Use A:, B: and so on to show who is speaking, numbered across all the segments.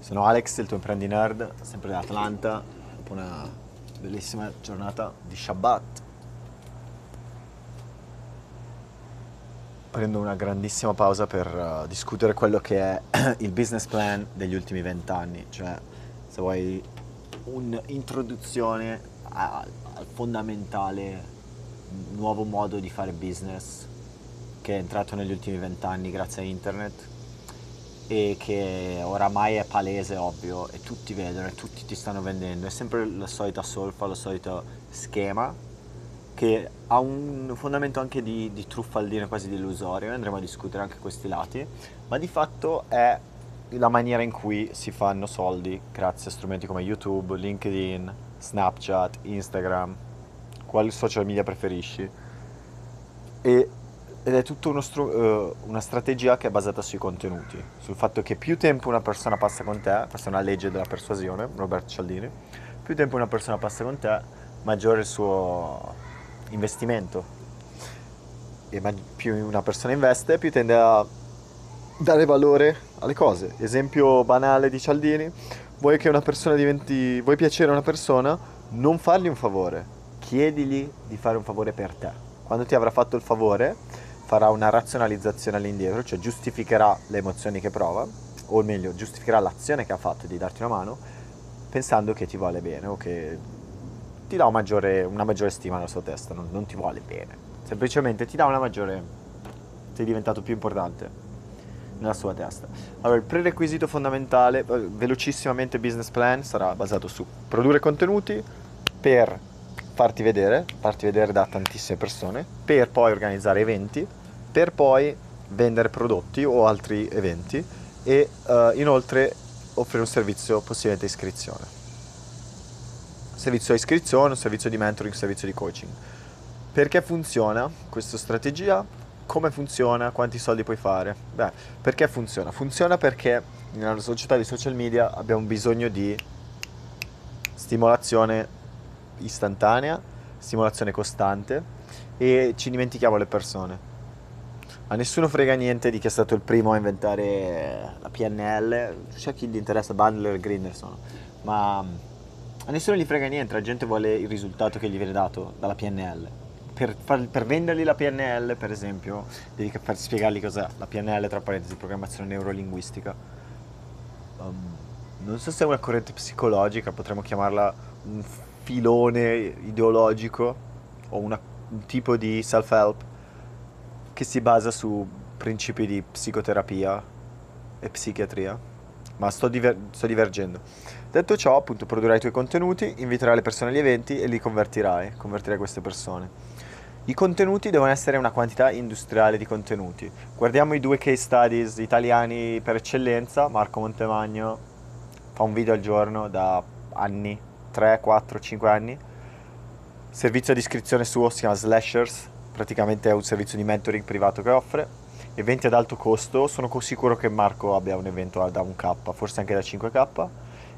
A: Sono Alex, il tuo imprendi nerd, sempre da Atlanta, dopo una bellissima giornata di Shabbat. Prendo una grandissima pausa per uh, discutere quello che è il business plan degli ultimi vent'anni, cioè se vuoi un'introduzione al fondamentale nuovo modo di fare business che è entrato negli ultimi vent'anni grazie a internet e che oramai è palese, ovvio, e tutti vedono e tutti ti stanno vendendo. È sempre la solita solfa, lo solito schema che ha un fondamento anche di, di truffaldino, quasi di illusorio, andremo a discutere anche questi lati, ma di fatto è la maniera in cui si fanno soldi grazie a strumenti come YouTube, LinkedIn, Snapchat, Instagram, quali social media preferisci. E ed è tutta uh, una strategia che è basata sui contenuti, sul fatto che più tempo una persona passa con te, questa è una legge della persuasione, Roberto Cialdini, più tempo una persona passa con te, maggiore il suo investimento. E più una persona investe, più tende a dare valore alle cose. Esempio banale di Cialdini, vuoi che una persona diventi, vuoi piacere a una persona, non fargli un favore, chiedigli di fare un favore per te. Quando ti avrà fatto il favore, farà una razionalizzazione all'indietro, cioè giustificherà le emozioni che prova, o meglio, giustificherà l'azione che ha fatto di darti una mano, pensando che ti vuole bene o che ti dà un maggiore, una maggiore stima nella sua testa, non, non ti vuole bene, semplicemente ti dà una maggiore, sei diventato più importante nella sua testa. Allora, il prerequisito fondamentale, eh, velocissimamente business plan, sarà basato su produrre contenuti per farti vedere, farti vedere da tantissime persone, per poi organizzare eventi per poi vendere prodotti o altri eventi e uh, inoltre offrire un servizio possibilmente di iscrizione. Servizio di iscrizione, servizio di mentoring, servizio di coaching. Perché funziona questa strategia? Come funziona? Quanti soldi puoi fare? Beh, perché funziona? Funziona perché nella società di social media abbiamo bisogno di stimolazione istantanea, stimolazione costante e ci dimentichiamo le persone a nessuno frega niente di chi è stato il primo a inventare la PNL, c'è chi gli interessa, Bundler e Grinderson, ma a nessuno gli frega niente, la gente vuole il risultato che gli viene dato dalla PNL. Per, per vendergli la PNL, per esempio, devi far spiegargli cos'è la PNL, tra parentesi, programmazione neurolinguistica. Um, non so se è una corrente psicologica, potremmo chiamarla un filone ideologico o una, un tipo di self-help che si basa su principi di psicoterapia e psichiatria, ma sto, diver- sto divergendo. Detto ciò, appunto, produrrai i tuoi contenuti, inviterai le persone agli eventi e li convertirai, convertirai queste persone. I contenuti devono essere una quantità industriale di contenuti. Guardiamo i due case studies italiani per eccellenza. Marco Montemagno fa un video al giorno da anni, 3, 4, 5 anni. Servizio di iscrizione suo si chiama Slashers, praticamente è un servizio di mentoring privato che offre, eventi ad alto costo, sono sicuro che Marco abbia un evento da 1K, forse anche da 5K,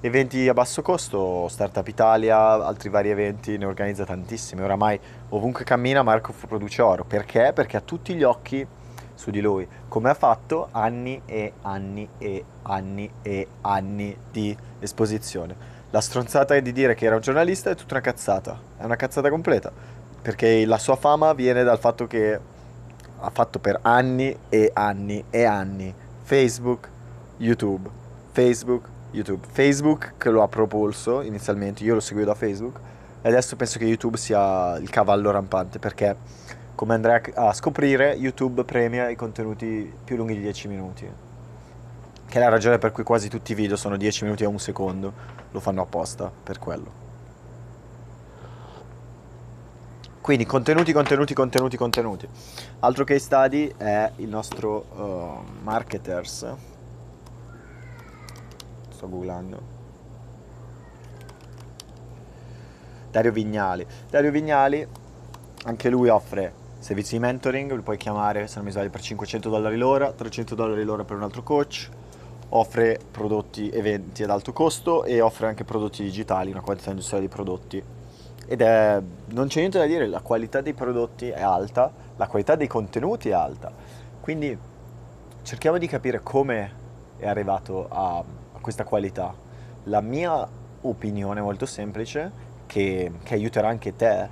A: eventi a basso costo, Startup Italia, altri vari eventi, ne organizza tantissimi, oramai ovunque cammina Marco produce oro, perché? Perché ha tutti gli occhi su di lui, come ha fatto anni e anni e anni e anni di esposizione. La stronzata di dire che era un giornalista è tutta una cazzata, è una cazzata completa perché la sua fama viene dal fatto che ha fatto per anni e anni e anni Facebook, YouTube, Facebook, YouTube, Facebook che lo ha propulso inizialmente, io lo seguivo da Facebook e adesso penso che YouTube sia il cavallo rampante perché come andrai a scoprire YouTube premia i contenuti più lunghi di 10 minuti che è la ragione per cui quasi tutti i video sono 10 minuti e un secondo lo fanno apposta per quello Quindi contenuti, contenuti, contenuti, contenuti. Altro case study è il nostro uh, marketers. Sto googlando. Dario Vignali. Dario Vignali, anche lui offre servizi di mentoring, lo puoi chiamare se non mi sbaglio per 500 dollari l'ora, 300 dollari l'ora per un altro coach, offre prodotti, eventi ad alto costo e offre anche prodotti digitali, una quantità industriale di prodotti ed è, non c'è niente da dire, la qualità dei prodotti è alta, la qualità dei contenuti è alta, quindi cerchiamo di capire come è arrivato a, a questa qualità. La mia opinione molto semplice, che, che aiuterà anche te a,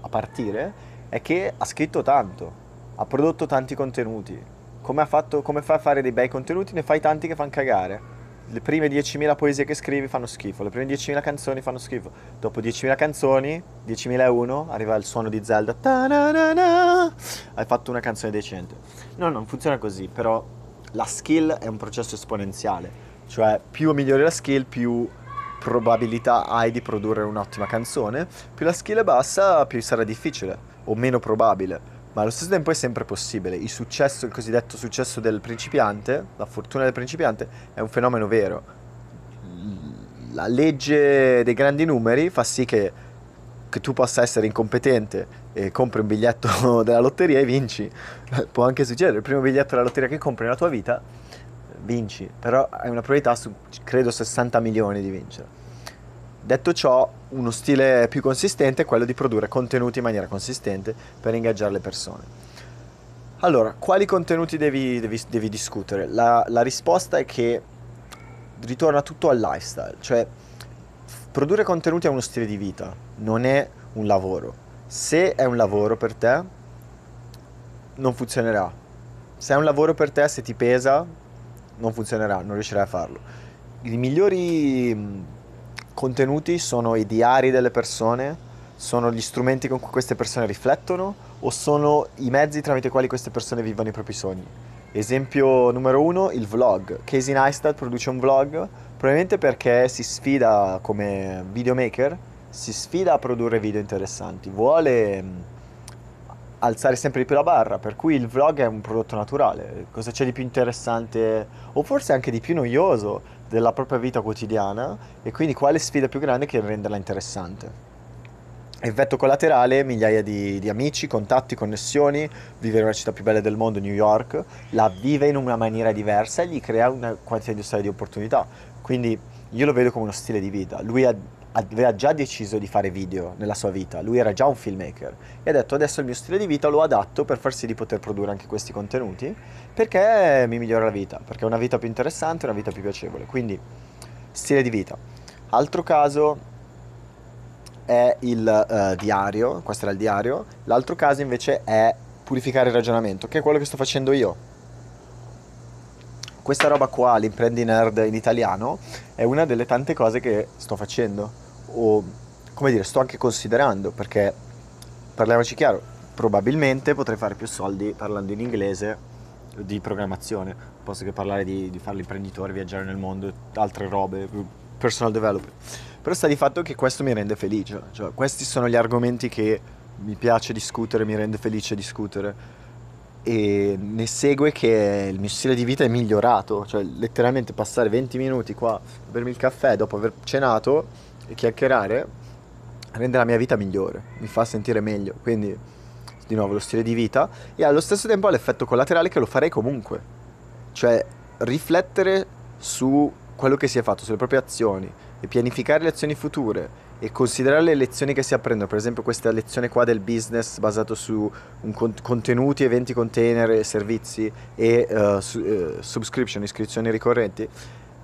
A: a partire, è che ha scritto tanto, ha prodotto tanti contenuti. Come, fatto, come fa a fare dei bei contenuti? Ne fai tanti che fanno cagare le prime 10.000 poesie che scrivi fanno schifo, le prime 10.000 canzoni fanno schifo. Dopo 10.000 canzoni, 10.001, arriva il suono di Zelda. Ta-na-na-na, hai fatto una canzone decente. No, non funziona così, però la skill è un processo esponenziale. Cioè, più migliori la skill, più probabilità hai di produrre un'ottima canzone. Più la skill è bassa, più sarà difficile o meno probabile ma allo stesso tempo è sempre possibile. Il successo, il cosiddetto successo del principiante, la fortuna del principiante, è un fenomeno vero. La legge dei grandi numeri fa sì che, che tu possa essere incompetente e compri un biglietto della lotteria e vinci. Può anche succedere, il primo biglietto della lotteria che compri nella tua vita, vinci, però hai una probabilità su, credo, 60 milioni di vincere. Detto ciò, uno stile più consistente è quello di produrre contenuti in maniera consistente per ingaggiare le persone. Allora, quali contenuti devi, devi, devi discutere? La, la, risposta è che ritorna tutto al lifestyle, cioè produrre contenuti è uno stile di vita, non è un lavoro. Se è un lavoro per te, non funzionerà. Se è un lavoro per te, se ti pesa, non funzionerà, non riuscirai a farlo. I migliori contenuti sono i diari delle persone, sono gli strumenti con cui queste persone riflettono o sono i mezzi tramite i quali queste persone vivono i propri sogni. Esempio numero uno, il vlog. Casey Neistat produce un vlog probabilmente perché si sfida come videomaker, si sfida a produrre video interessanti, vuole mm, alzare sempre di più la barra, per cui il vlog è un prodotto naturale. Cosa c'è di più interessante o forse anche di più noioso della propria vita quotidiana e quindi quale sfida più grande che renderla interessante. Effetto collaterale, migliaia di, di, amici, contatti, connessioni, vive in una città più bella del mondo, New York, la vive in una maniera diversa e gli crea una quantità di opportunità. Quindi io lo vedo come uno stile di vita. Lui ha aveva già deciso di fare video nella sua vita, lui era già un filmmaker e ha detto adesso il mio stile di vita lo adatto per far sì di poter produrre anche questi contenuti perché mi migliora la vita, perché è una vita più interessante, una vita più piacevole, quindi stile di vita. Altro caso è il uh, diario, questo era il diario, l'altro caso invece è purificare il ragionamento, che è quello che sto facendo io. Questa roba qua, l'imprendi nerd in italiano, è una delle tante cose che sto facendo o come dire, sto anche considerando perché parliamoci chiaro, probabilmente potrei fare più soldi parlando in inglese di programmazione, posso che parlare di, di fare l'imprenditore, viaggiare nel mondo, altre robe, personal development. Però sta di fatto che questo mi rende felice, cioè, questi sono gli argomenti che mi piace discutere, mi rende felice discutere e ne segue che il mio stile di vita è migliorato, cioè letteralmente passare 20 minuti qua a bermi il caffè dopo aver cenato chiacchierare rende la mia vita migliore, mi fa sentire meglio, quindi di nuovo lo stile di vita. E allo stesso tempo ha l'effetto collaterale che lo farei comunque, cioè riflettere su quello che si è fatto, sulle proprie azioni e pianificare le azioni future e considerare le lezioni che si apprendono, per esempio questa lezione qua del business basato su con- contenuti, eventi container, servizi e uh, su- uh, subscription, iscrizioni ricorrenti,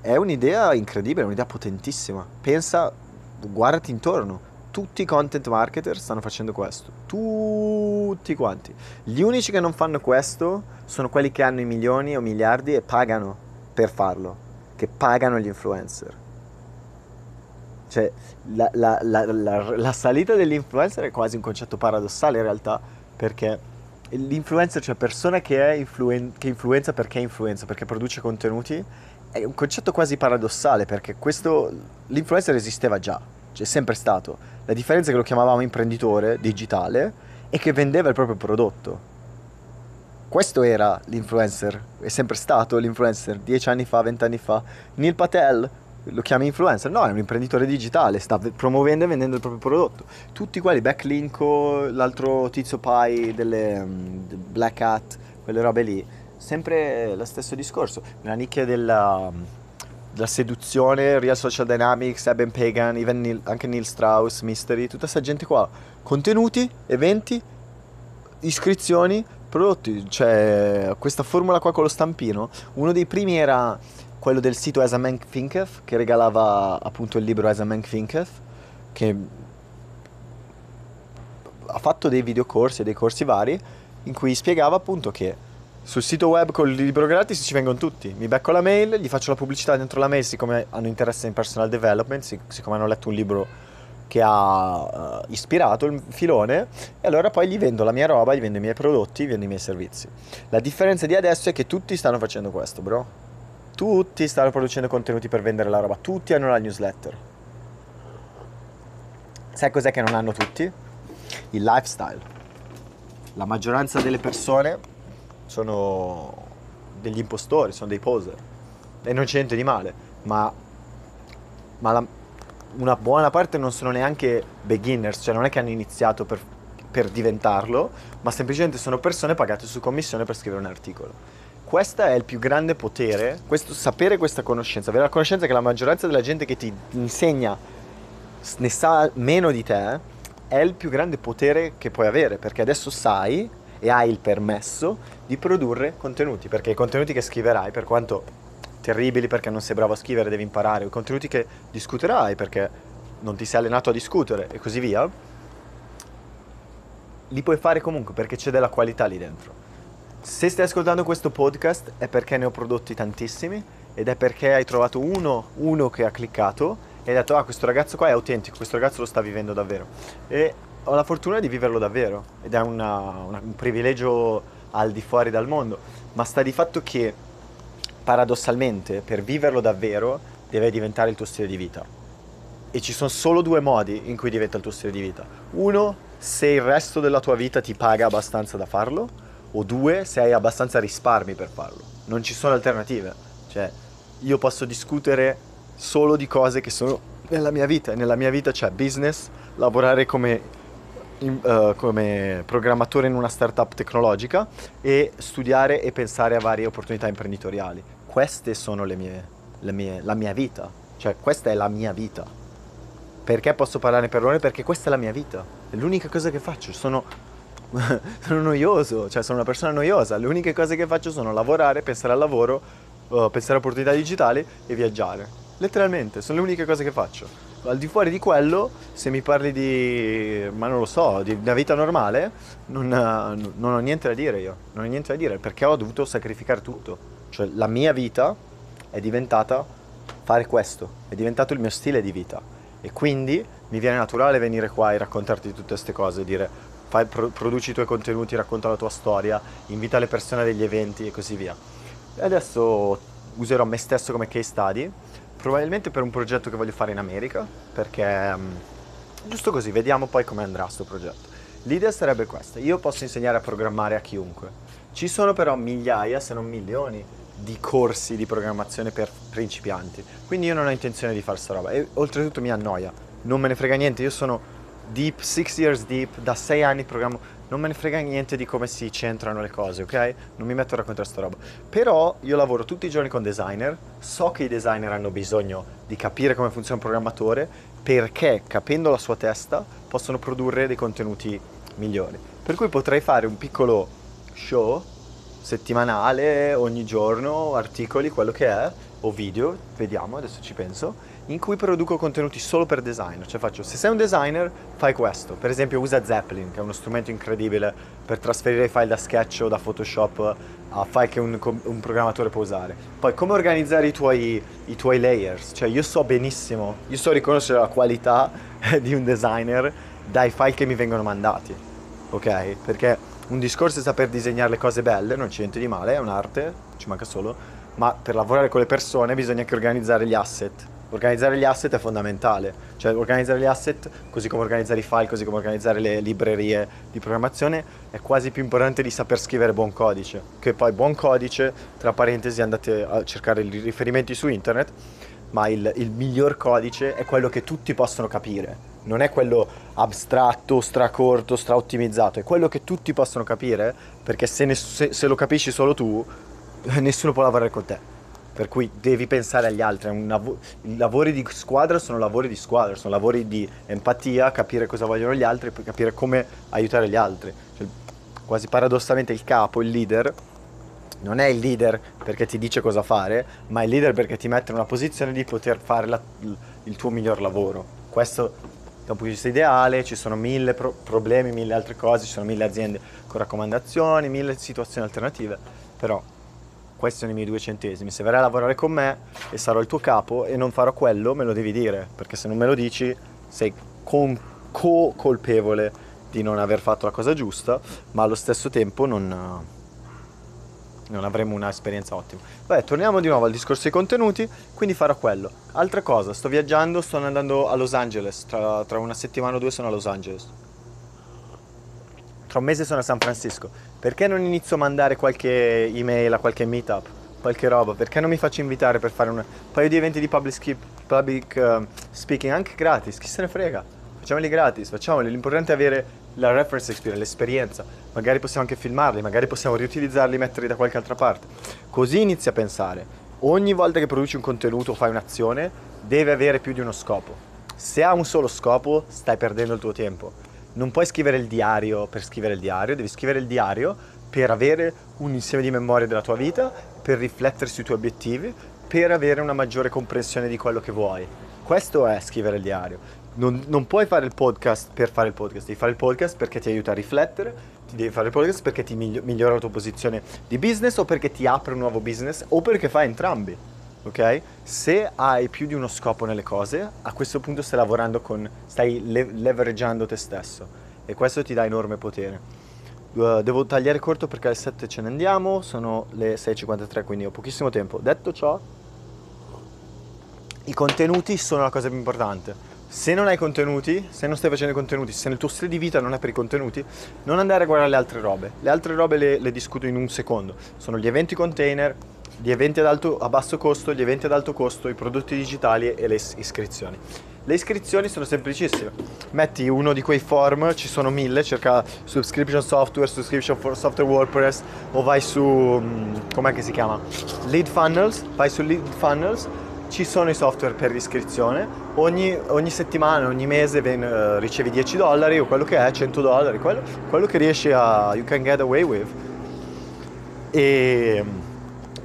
A: è un'idea incredibile, un'idea potentissima. Pensa, guardati intorno, tutti i content marketer stanno facendo questo, tutti quanti. Gli unici che non fanno questo sono quelli che hanno i milioni o miliardi e pagano per farlo, che pagano gli influencer. Cioè, la, la, la, la, salita dell'influencer è quasi un concetto paradossale in realtà, perché l'influencer, cioè persona che, influen- che influenza perché influenza, perché produce contenuti, è un concetto quasi paradossale, perché questo, l'influencer esisteva già, c'è sempre stato. La differenza è che lo chiamavamo imprenditore digitale e che vendeva il proprio prodotto. Questo era l'influencer, è sempre stato l'influencer, dieci anni fa, vent'anni fa. Neil Patel lo chiami influencer? No, è un imprenditore digitale, sta promuovendo e vendendo il proprio prodotto. Tutti quelli, Backlinko, l'altro tizio Pai delle Black Hat, quelle robe lì, sempre lo stesso discorso. Nella nicchia della, della seduzione, Real Social Dynamics, Eben Pagan, Neil, anche Neil Strauss, Mystery, tutta questa gente qua. Contenuti, eventi, iscrizioni, prodotti. Cioè, questa formula qua con lo stampino, uno dei primi era quello del sito As a Man Thinketh, che regalava appunto il libro As a Man Thinketh, che ha fatto dei videocorsi e dei corsi vari in cui spiegava appunto che sul sito web con il libro gratis ci vengono tutti. Mi becco la mail, gli faccio la pubblicità dentro la mail siccome hanno interesse in personal development, siccome hanno letto un libro che ha uh, ispirato il filone e allora poi gli vendo la mia roba, gli vendo i miei prodotti, gli vendo i miei servizi. La differenza di adesso è che tutti stanno facendo questo, bro. Tutti stanno producendo contenuti per vendere la roba, tutti hanno la newsletter. Sai cos'è che non hanno tutti? Il lifestyle. La maggioranza delle persone sono degli impostori, sono dei poser. E non c'è niente di male, ma, ma la, una buona parte non sono neanche beginners, cioè non è che hanno iniziato per, per diventarlo, ma semplicemente sono persone pagate su commissione per scrivere un articolo. Questo è il più grande potere, questo, sapere questa conoscenza, avere la conoscenza che la maggioranza della gente che ti insegna ne sa meno di te, è il più grande potere che puoi avere, perché adesso sai e hai il permesso di produrre contenuti, perché i contenuti che scriverai, per quanto terribili perché non sei bravo a scrivere, devi imparare, i contenuti che discuterai perché non ti sei allenato a discutere e così via, li puoi fare comunque perché c'è della qualità lì dentro. Se stai ascoltando questo podcast è perché ne ho prodotti tantissimi ed è perché hai trovato uno, uno che ha cliccato e hai detto ah questo ragazzo qua è autentico, questo ragazzo lo sta vivendo davvero. E ho la fortuna di viverlo davvero ed è una, una, un privilegio al di fuori dal mondo, ma sta di fatto che paradossalmente per viverlo davvero deve diventare il tuo stile di vita. E ci sono solo due modi in cui diventa il tuo stile di vita. Uno, se il resto della tua vita ti paga abbastanza da farlo, o due, se hai abbastanza risparmi per farlo. Non ci sono alternative. Cioè, io posso discutere solo di cose che sono nella mia vita. Nella mia vita c'è business, lavorare come, in, uh, come programmatore in una startup tecnologica e studiare e pensare a varie opportunità imprenditoriali. Queste sono le mie, le mie, la mia vita. Cioè, questa è la mia vita. Perché posso parlare per loro? Perché questa è la mia vita. È l'unica cosa che faccio. Sono sono noioso, cioè sono una persona noiosa. Le uniche cose che faccio sono lavorare, pensare al lavoro, uh, pensare a opportunità digitali e viaggiare. Letteralmente, sono le uniche cose che faccio. Al di fuori di quello, se mi parli di, ma non lo so, di una vita normale, non, non ho niente da dire io. Non ho niente da dire perché ho dovuto sacrificare tutto. Cioè la mia vita è diventata fare questo, è diventato il mio stile di vita. E quindi mi viene naturale venire qua e raccontarti tutte queste cose dire fai, pro, produci i tuoi contenuti, racconta la tua storia, invita le persone a degli eventi e così via. E adesso userò me stesso come case study, probabilmente per un progetto che voglio fare in America, perché um, giusto così, vediamo poi come andrà questo progetto. L'idea sarebbe questa, io posso insegnare a programmare a chiunque. Ci sono però migliaia, se non milioni, di corsi di programmazione per principianti. Quindi io non ho intenzione di fare sta roba e oltretutto mi annoia. Non me ne frega niente, io sono deep, six years deep, da sei anni programmo, non me ne frega niente di come si centrano le cose, ok? Non mi metto a raccontare sta roba. Però io lavoro tutti i giorni con designer, so che i designer hanno bisogno di capire come funziona un programmatore, perché capendo la sua testa possono produrre dei contenuti migliori. Per cui potrei fare un piccolo show settimanale, ogni giorno, articoli, quello che è, o video, vediamo, adesso ci penso in cui produco contenuti solo per designer, cioè faccio se sei un designer fai questo, per esempio usa Zeppelin che è uno strumento incredibile per trasferire i file da Sketch o da Photoshop a file che un, un programmatore può usare. Poi come organizzare i tuoi, i tuoi layers, cioè io so benissimo, io so riconoscere la qualità di un designer dai file che mi vengono mandati, ok? Perché un discorso è saper disegnare le cose belle, non c'è niente di male, è un'arte, ci manca solo, ma per lavorare con le persone bisogna anche organizzare gli asset Organizzare gli asset è fondamentale, cioè organizzare gli asset, così come organizzare i file, così come organizzare le librerie di programmazione, è quasi più importante di saper scrivere buon codice, che poi buon codice, tra parentesi andate a cercare i riferimenti su internet, ma il, il miglior codice è quello che tutti possono capire, non è quello astratto, stracorto, straottimizzato, è quello che tutti possono capire, perché se, ne, se, se lo capisci solo tu, nessuno può lavorare con te per cui devi pensare agli altri. Lav- I lavori di squadra sono lavori di squadra, sono lavori di empatia, capire cosa vogliono gli altri, poi capire come aiutare gli altri. Cioè, quasi paradossalmente il capo, il leader, non è il leader perché ti dice cosa fare, ma è il leader perché ti mette in una posizione di poter fare la, il tuo miglior lavoro. Questo da un punto di vista ideale, ci sono mille pro- problemi, mille altre cose, ci sono mille aziende con raccomandazioni, mille situazioni alternative, però questi sono i miei due centesimi, se verrai a lavorare con me e sarò il tuo capo e non farò quello, me lo devi dire, perché se non me lo dici sei co-colpevole di non aver fatto la cosa giusta, ma allo stesso tempo non non avremo un'esperienza ottima. Beh, torniamo di nuovo al discorso dei contenuti, quindi farò quello. Altra cosa, sto viaggiando, sto andando a Los Angeles, tra, tra una settimana o due sono a Los Angeles. Tra un mese sono a San Francisco. Perché non inizio a mandare qualche email a qualche meetup, qualche roba? Perché non mi faccio invitare per fare un paio di eventi di public, public uh, speaking, anche gratis? Chi se ne frega? Facciamoli gratis, facciamoli. L'importante è avere la reference experience, l'esperienza, magari possiamo anche filmarli, magari possiamo riutilizzarli e metterli da qualche altra parte. Così inizi a pensare. Ogni volta che produci un contenuto o fai un'azione, deve avere più di uno scopo. Se ha un solo scopo, stai perdendo il tuo tempo. Non puoi scrivere il diario per scrivere il diario, devi scrivere il diario per avere un insieme di memorie della tua vita, per riflettere sui tuoi obiettivi, per avere una maggiore comprensione di quello che vuoi. Questo è scrivere il diario non, non, puoi fare il podcast per fare il podcast, devi fare il podcast perché ti aiuta a riflettere, ti devi fare il podcast perché ti migliora la tua posizione di business o perché ti apre un nuovo business o perché fai entrambi. Ok? Se hai più di uno scopo nelle cose, a questo punto stai lavorando con, stai le- leveraggiando te stesso e questo ti dà enorme potere. Devo tagliare corto perché alle 7 ce ne andiamo, sono le 6.53 quindi ho pochissimo tempo. Detto ciò, i contenuti sono la cosa più importante se non hai contenuti, se non stai facendo contenuti, se nel tuo stile di vita non è per i contenuti, non andare a guardare le altre robe. Le altre robe le, le discuto in un secondo. Sono gli eventi container, gli eventi ad alto, a basso costo, gli eventi ad alto costo, i prodotti digitali e le iscrizioni. Le iscrizioni sono semplicissime. Metti uno di quei form, ci sono mille, cerca subscription software, subscription for software WordPress o vai su, mm, com'è che si chiama? Lead funnels, vai su lead funnels ci sono i software per l'iscrizione, ogni, ogni settimana, ogni mese ven, uh, ricevi 10 dollari o quello che è, 100 dollari, quello, quello, che riesci a, you can get away with. E,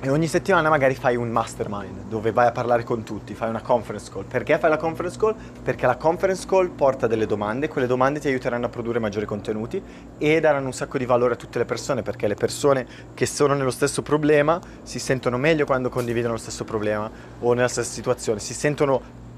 A: e ogni settimana magari fai un mastermind dove vai a parlare con tutti, fai una conference call. Perché fai la conference call? Perché la conference call porta delle domande, quelle domande ti aiuteranno a produrre maggiori contenuti e daranno un sacco di valore a tutte le persone, perché le persone che sono nello stesso problema si sentono meglio quando condividono lo stesso problema o nella stessa situazione, si sentono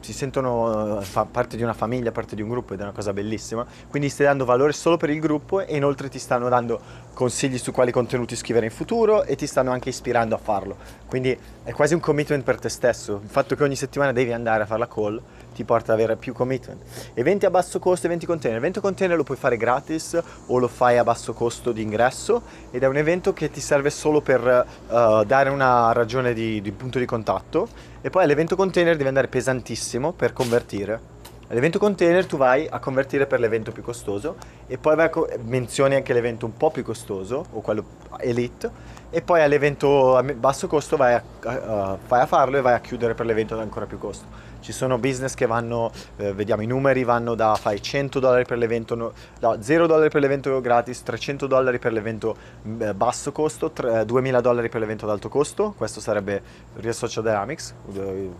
A: si sentono fa parte di una famiglia, parte di un gruppo ed è una cosa bellissima. Quindi stai dando valore solo per il gruppo e inoltre ti stanno dando consigli su quali contenuti scrivere in futuro e ti stanno anche ispirando a farlo. Quindi è quasi un commitment per te stesso. Il fatto che ogni settimana devi andare a fare la call ti porta ad avere più commitment. Eventi a basso costo, eventi container. Evento container lo puoi fare gratis o lo fai a basso costo di ingresso ed è un evento che ti serve solo per uh, dare una ragione di, di punto di contatto e poi all'evento container devi andare pesantissimo per convertire. All'evento container tu vai a convertire per l'evento più costoso e poi co- menzioni anche l'evento un po' più costoso o quello elite e poi all'evento a basso costo vai a, uh, vai a farlo e vai a chiudere per l'evento ad ancora più costo. Ci sono business che vanno, eh, vediamo i numeri, vanno da fai 100 dollari per l'evento, no, no, 0 dollari per l'evento gratis, 300 dollari per l'evento eh, basso costo, 3, 2000 dollari per l'evento ad alto costo, questo sarebbe Real Dynamics, eh,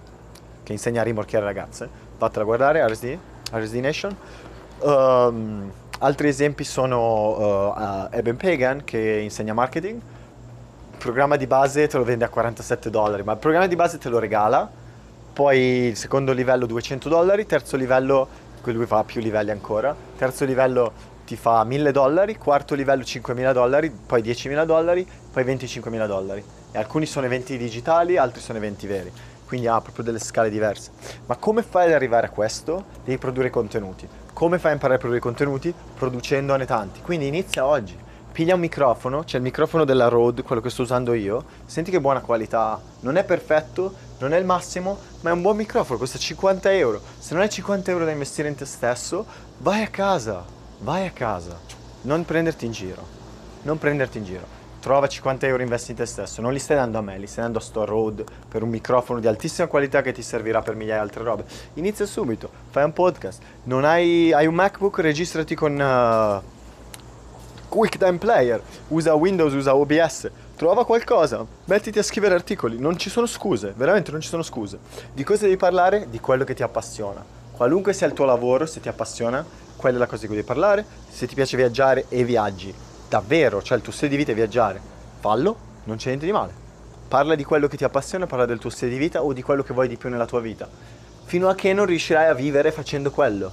A: che insegna a rimorchiare ragazze, fatela guardare, RSD, RSD Nation. Um, altri esempi sono uh, Eben Pagan che insegna marketing, il programma di base te lo vende a 47 dollari, ma il programma di base te lo regala poi secondo livello 200 dollari, terzo livello, lui fa più livelli ancora, terzo livello ti fa 1000 dollari, quarto livello 5000 dollari, poi 10.000 dollari, poi 25.000 dollari. E alcuni sono eventi digitali, altri sono eventi veri. Quindi ha proprio delle scale diverse. Ma come fai ad arrivare a questo? Devi produrre contenuti. Come fai a imparare a produrre contenuti? Producendone tanti. Quindi inizia oggi piglia un microfono, c'è il microfono della Rode, quello che sto usando io, senti che buona qualità, non è perfetto, non è il massimo, ma è un buon microfono, costa 50 euro. Se non hai 50 euro da investire in te stesso, vai a casa, vai a casa, non prenderti in giro, non prenderti in giro. Trova 50 euro investi in te stesso, non li stai dando a me, li stai dando a Store Road per un microfono di altissima qualità che ti servirà per migliaia di altre robe. Inizia subito, fai un podcast, non hai, hai un MacBook, registrati con... Uh, QuickTime Player, usa Windows, usa OBS, Trova qualcosa, mettiti a scrivere articoli, non ci sono scuse, veramente non ci sono scuse. Di cosa devi parlare? Di quello che ti appassiona. Qualunque sia il tuo lavoro, se ti appassiona, quella è la cosa di cui devi parlare. Se ti piace viaggiare e viaggi, davvero, cioè il tuo stile di vita è viaggiare, fallo, non c'è niente di male. Parla di quello che ti appassiona, parla del tuo stile di vita o di quello che vuoi di più nella tua vita. Fino a che non riuscirai a vivere facendo quello.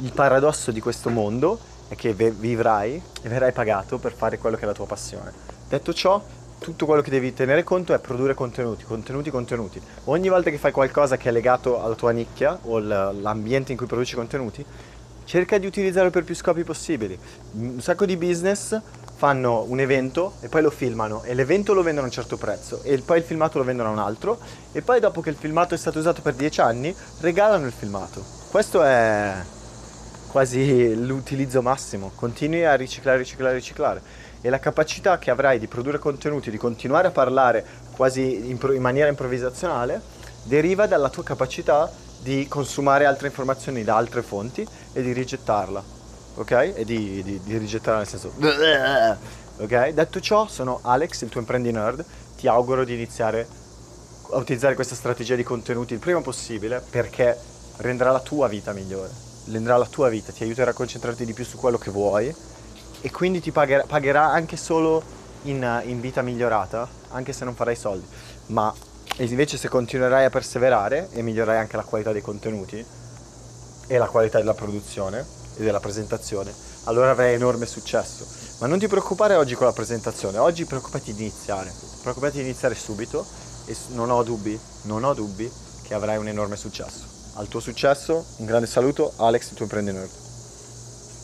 A: Il paradosso di questo mondo è che vivrai e verrai pagato per fare quello che è la tua passione. Detto ciò, tutto quello che devi tenere conto è produrre contenuti, contenuti, contenuti. Ogni volta che fai qualcosa che è legato alla tua nicchia o l'ambiente in cui produci contenuti, cerca di utilizzarlo per più scopi possibili. Un sacco di business fanno un evento e poi lo filmano e l'evento lo vendono a un certo prezzo e poi il filmato lo vendono a un altro e poi dopo che il filmato è stato usato per dieci anni regalano il filmato. Questo è quasi l'utilizzo massimo, continui a riciclare, riciclare, riciclare e la capacità che avrai di produrre contenuti, di continuare a parlare quasi in, in maniera improvvisazionale, deriva dalla tua capacità di consumare altre informazioni da altre fonti e di rigettarla, ok? E di, di, di rigettarla nel senso... Ok? Detto ciò, sono Alex, il tuo imprendi nerd, ti auguro di iniziare a utilizzare questa strategia di contenuti il prima possibile perché renderà la tua vita migliore, renderà la tua vita, ti aiuterà a concentrarti di più su quello che vuoi e quindi ti pagherà, pagherà anche solo in, in, vita migliorata, anche se non farai soldi. Ma invece se continuerai a perseverare e migliorerai anche la qualità dei contenuti e la qualità della produzione e della presentazione, allora avrai enorme successo. Ma non ti preoccupare oggi con la presentazione, oggi preoccupati di iniziare, preoccupati di iniziare subito e non ho dubbi, non ho dubbi che avrai un enorme successo. Al tuo successo, un grande saluto, Alex, il tuo imprenditore.